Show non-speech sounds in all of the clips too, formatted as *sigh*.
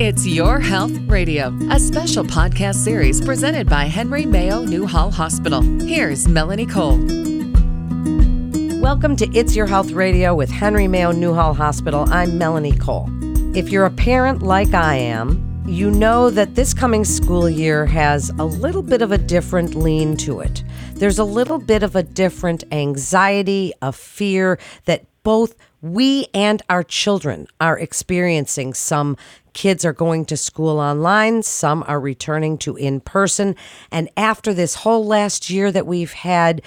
It's Your Health Radio, a special podcast series presented by Henry Mayo Newhall Hospital. Here's Melanie Cole. Welcome to It's Your Health Radio with Henry Mayo Newhall Hospital. I'm Melanie Cole. If you're a parent like I am, you know that this coming school year has a little bit of a different lean to it. There's a little bit of a different anxiety, a fear that both we and our children are experiencing. Some kids are going to school online, some are returning to in person. And after this whole last year that we've had,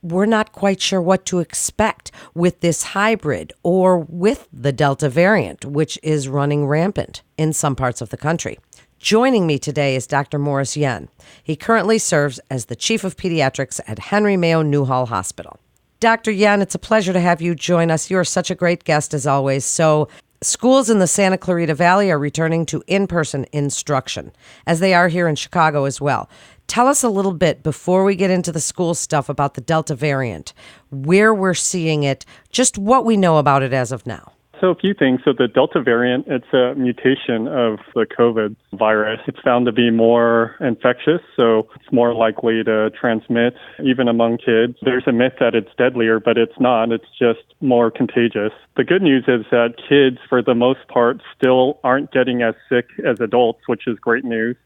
we're not quite sure what to expect with this hybrid or with the Delta variant, which is running rampant in some parts of the country. Joining me today is Dr. Morris Yen. He currently serves as the Chief of Pediatrics at Henry Mayo Newhall Hospital. Dr. Yen, it's a pleasure to have you join us. You're such a great guest as always. So, schools in the Santa Clarita Valley are returning to in person instruction, as they are here in Chicago as well. Tell us a little bit before we get into the school stuff about the Delta variant, where we're seeing it, just what we know about it as of now. So, a few things. So, the Delta variant, it's a mutation of the COVID virus. It's found to be more infectious, so it's more likely to transmit even among kids. There's a myth that it's deadlier, but it's not. It's just more contagious. The good news is that kids, for the most part, still aren't getting as sick as adults, which is great news.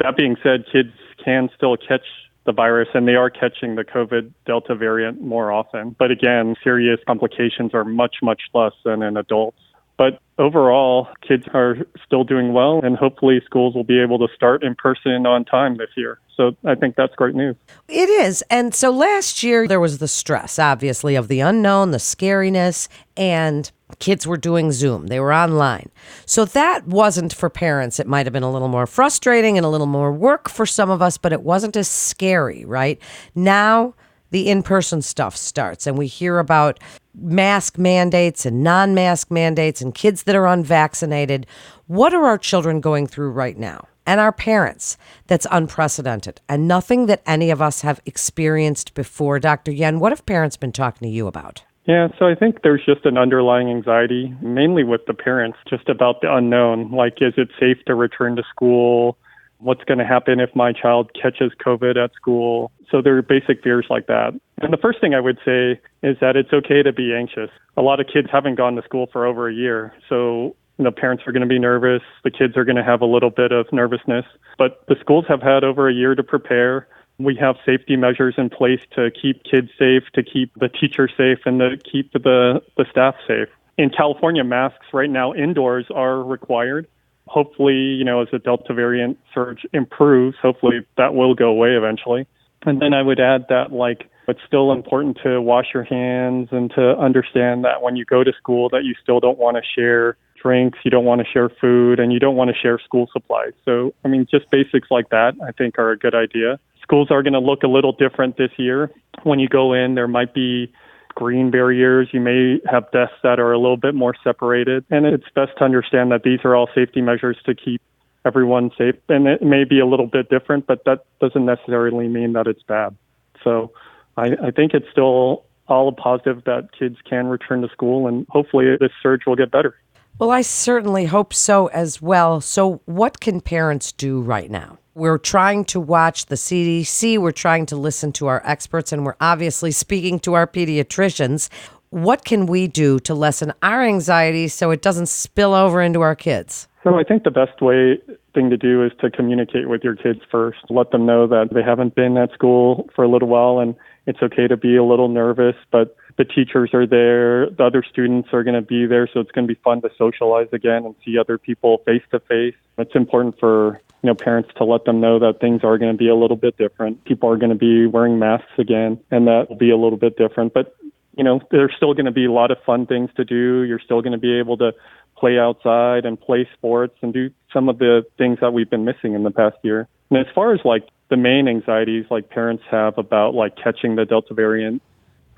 That being said, kids can still catch the virus and they are catching the COVID Delta variant more often. But again, serious complications are much, much less than in adults. But overall, kids are still doing well, and hopefully, schools will be able to start in person on time this year. So I think that's great news. It is. And so last year, there was the stress, obviously, of the unknown, the scariness, and kids were doing Zoom. They were online. So that wasn't for parents. It might have been a little more frustrating and a little more work for some of us, but it wasn't as scary, right? Now, the in person stuff starts, and we hear about mask mandates and non mask mandates and kids that are unvaccinated. What are our children going through right now? And our parents, that's unprecedented and nothing that any of us have experienced before. Dr. Yen, what have parents been talking to you about? Yeah, so I think there's just an underlying anxiety, mainly with the parents, just about the unknown. Like, is it safe to return to school? What's going to happen if my child catches COVID at school? So there are basic fears like that. And the first thing I would say is that it's okay to be anxious. A lot of kids haven't gone to school for over a year. So, know, parents are going to be nervous. The kids are going to have a little bit of nervousness. But the schools have had over a year to prepare. We have safety measures in place to keep kids safe, to keep the teacher safe, and to keep the, the staff safe. In California, masks right now indoors are required hopefully, you know, as the Delta variant surge improves, hopefully that will go away eventually. And then I would add that, like, it's still important to wash your hands and to understand that when you go to school that you still don't want to share drinks, you don't want to share food, and you don't want to share school supplies. So, I mean, just basics like that, I think, are a good idea. Schools are going to look a little different this year. When you go in, there might be green barriers. You may have desks that are a little bit more separated. And it's best to understand that these are all safety measures to keep everyone safe. And it may be a little bit different, but that doesn't necessarily mean that it's bad. So I, I think it's still all a positive that kids can return to school and hopefully this surge will get better. Well, I certainly hope so as well. So, what can parents do right now? We're trying to watch the CDC, we're trying to listen to our experts, and we're obviously speaking to our pediatricians. What can we do to lessen our anxiety so it doesn't spill over into our kids? So I think the best way thing to do is to communicate with your kids first. Let them know that they haven't been at school for a little while and it's okay to be a little nervous, but the teachers are there, the other students are going to be there, so it's going to be fun to socialize again and see other people face to face. It's important for you know parents to let them know that things are going to be a little bit different. People are going to be wearing masks again, and that will be a little bit different. But you know, there's still going to be a lot of fun things to do. You're still going to be able to play outside and play sports and do some of the things that we've been missing in the past year. And as far as like the main anxieties like parents have about like catching the Delta variant,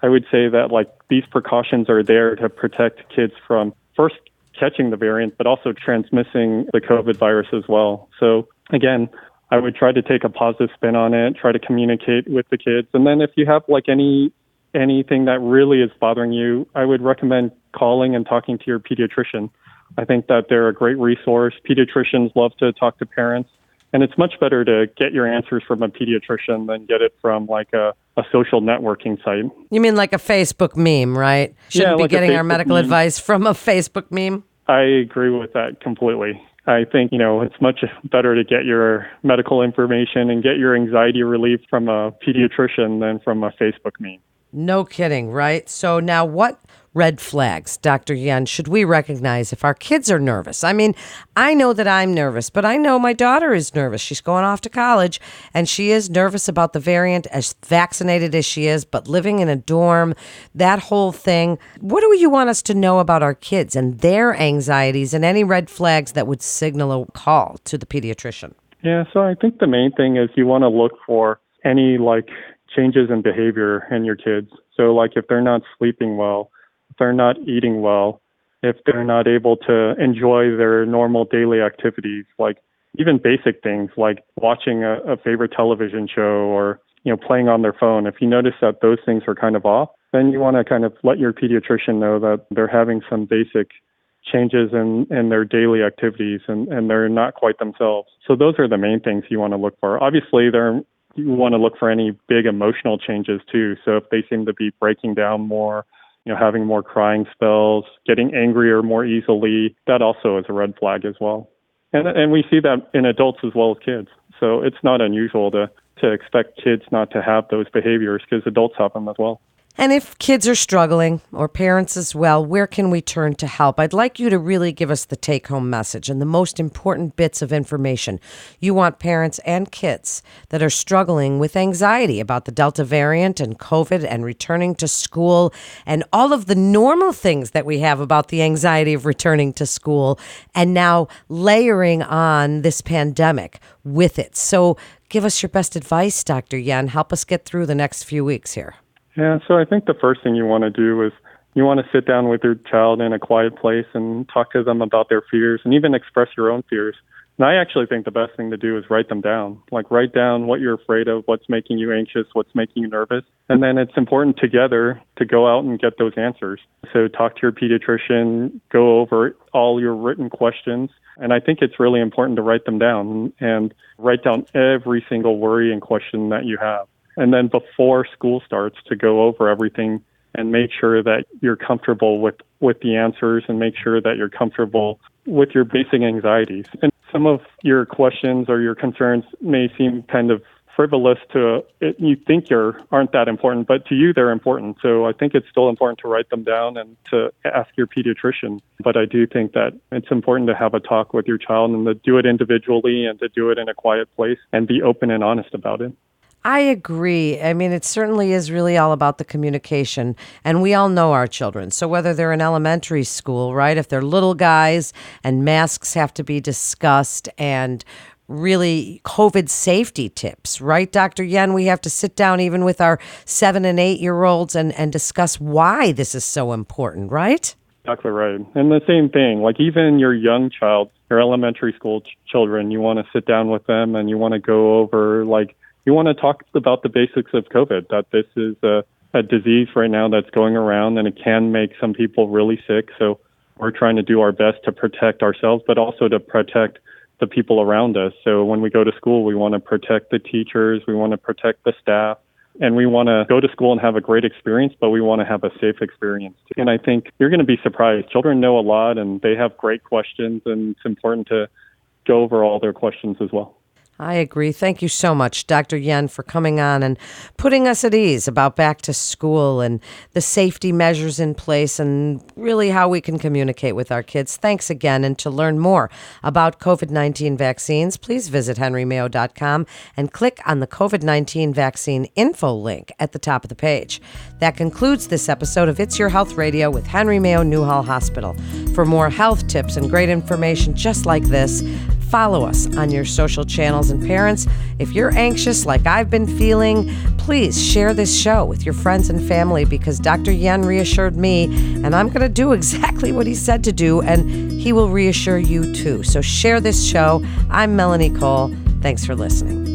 I would say that like these precautions are there to protect kids from first catching the variant, but also transmitting the COVID virus as well. So again, I would try to take a positive spin on it, try to communicate with the kids. And then if you have like any anything that really is bothering you, I would recommend calling and talking to your pediatrician. I think that they're a great resource. Pediatricians love to talk to parents. And it's much better to get your answers from a pediatrician than get it from like a, a social networking site. You mean like a Facebook meme, right? Shouldn't Yeah, be like getting our medical meme. advice from a Facebook meme. I agree with that completely. I think, you know, it's much better to get your medical information and get your anxiety relief from a pediatrician than from a Facebook meme. No kidding, right? So now what red flags, Dr. Yen, should we recognize if our kids are nervous? I mean, I know that I'm nervous, but I know my daughter is nervous. She's going off to college and she is nervous about the variant as vaccinated as she is, but living in a dorm, that whole thing. What do you want us to know about our kids and their anxieties and any red flags that would signal a call to the pediatrician? Yeah, so I think the main thing is you want to look for any like changes in behavior in your kids. So like if they're not sleeping well, they're not eating well, if they're not able to enjoy their normal daily activities, like even basic things like watching a, a favorite television show or you know playing on their phone. If you notice that those things are kind of off, then you want to kind of let your pediatrician know that they're having some basic changes in, in their daily activities and, and they're not quite themselves. So those are the main things you want to look for. Obviously, there you want to look for any big emotional changes too. So if they seem to be breaking down more, you know, having more crying spells, getting angrier more easily, that also is a red flag as well. And and we see that in adults as well as kids. So it's not unusual to to expect kids not to have those behaviors because adults have them as well. And if kids are struggling, or parents as well, where can we turn to help? I'd like you to really give us the take home message and the most important bits of information. You want parents and kids that are struggling with anxiety about the Delta variant and COVID and returning to school and all of the normal things that we have about the anxiety of returning to school and now layering on this pandemic with it. So give us your best advice, Dr. Yen. Help us get through the next few weeks here. Yeah, so I think the first thing you want to do is you want to sit down with your child in a quiet place and talk to them about their fears and even express your own fears. And I actually think the best thing to do is write them down. Like write down what you're afraid of, what's making you anxious, what's making you nervous. And then it's important together to go out and get those answers. So talk to your pediatrician, go over all your written questions. And I think it's really important to write them down and write down every single worry and question that you have and then before school starts to go over everything and make sure that you're comfortable with with the answers and make sure that you're comfortable with your basic anxieties. And some of your questions or your concerns may seem kind of frivolous to it, you think you're aren't that important but to you they're important. So i think it's still important to write them down and to ask your pediatrician. But i do think that it's important to have a talk with your child and to do it individually and to do it in a quiet place and be open and honest about it I agree. I mean, it certainly is really all about the communication. And we all know our children. So, whether they're in elementary school, right? If they're little guys and masks have to be discussed and really COVID safety tips, right, Dr. Yen? We have to sit down even with our seven and eight year olds and, and discuss why this is so important, right? Exactly right. And the same thing, like even your young child, your elementary school ch- children, you want to sit down with them and you want to go over, like, you want to talk about the basics of COVID, that this is a, a disease right now that's going around and it can make some people really sick. So we're trying to do our best to protect ourselves, but also to protect the people around us. So when we go to school, we want to protect the teachers, we want to protect the staff, and we want to go to school and have a great experience, but we want to have a safe experience. Too. And I think you're going to be surprised. Children know a lot and they have great questions, and it's important to go over all their questions as well. I agree. Thank you so much, Dr. Yen, for coming on and putting us at ease about back to school and the safety measures in place and really how we can communicate with our kids. Thanks again. And to learn more about COVID 19 vaccines, please visit henrymayo.com and click on the COVID 19 vaccine info link at the top of the page. That concludes this episode of It's Your Health Radio with Henry Mayo Newhall Hospital. For more health tips and great information just like this, follow us on your social channels. And parents, if you're anxious like I've been feeling, please share this show with your friends and family because Dr. Yen reassured me, and I'm going to do *laughs* exactly what he said to do, and he will reassure you too. So share this show. I'm Melanie Cole. Thanks for listening.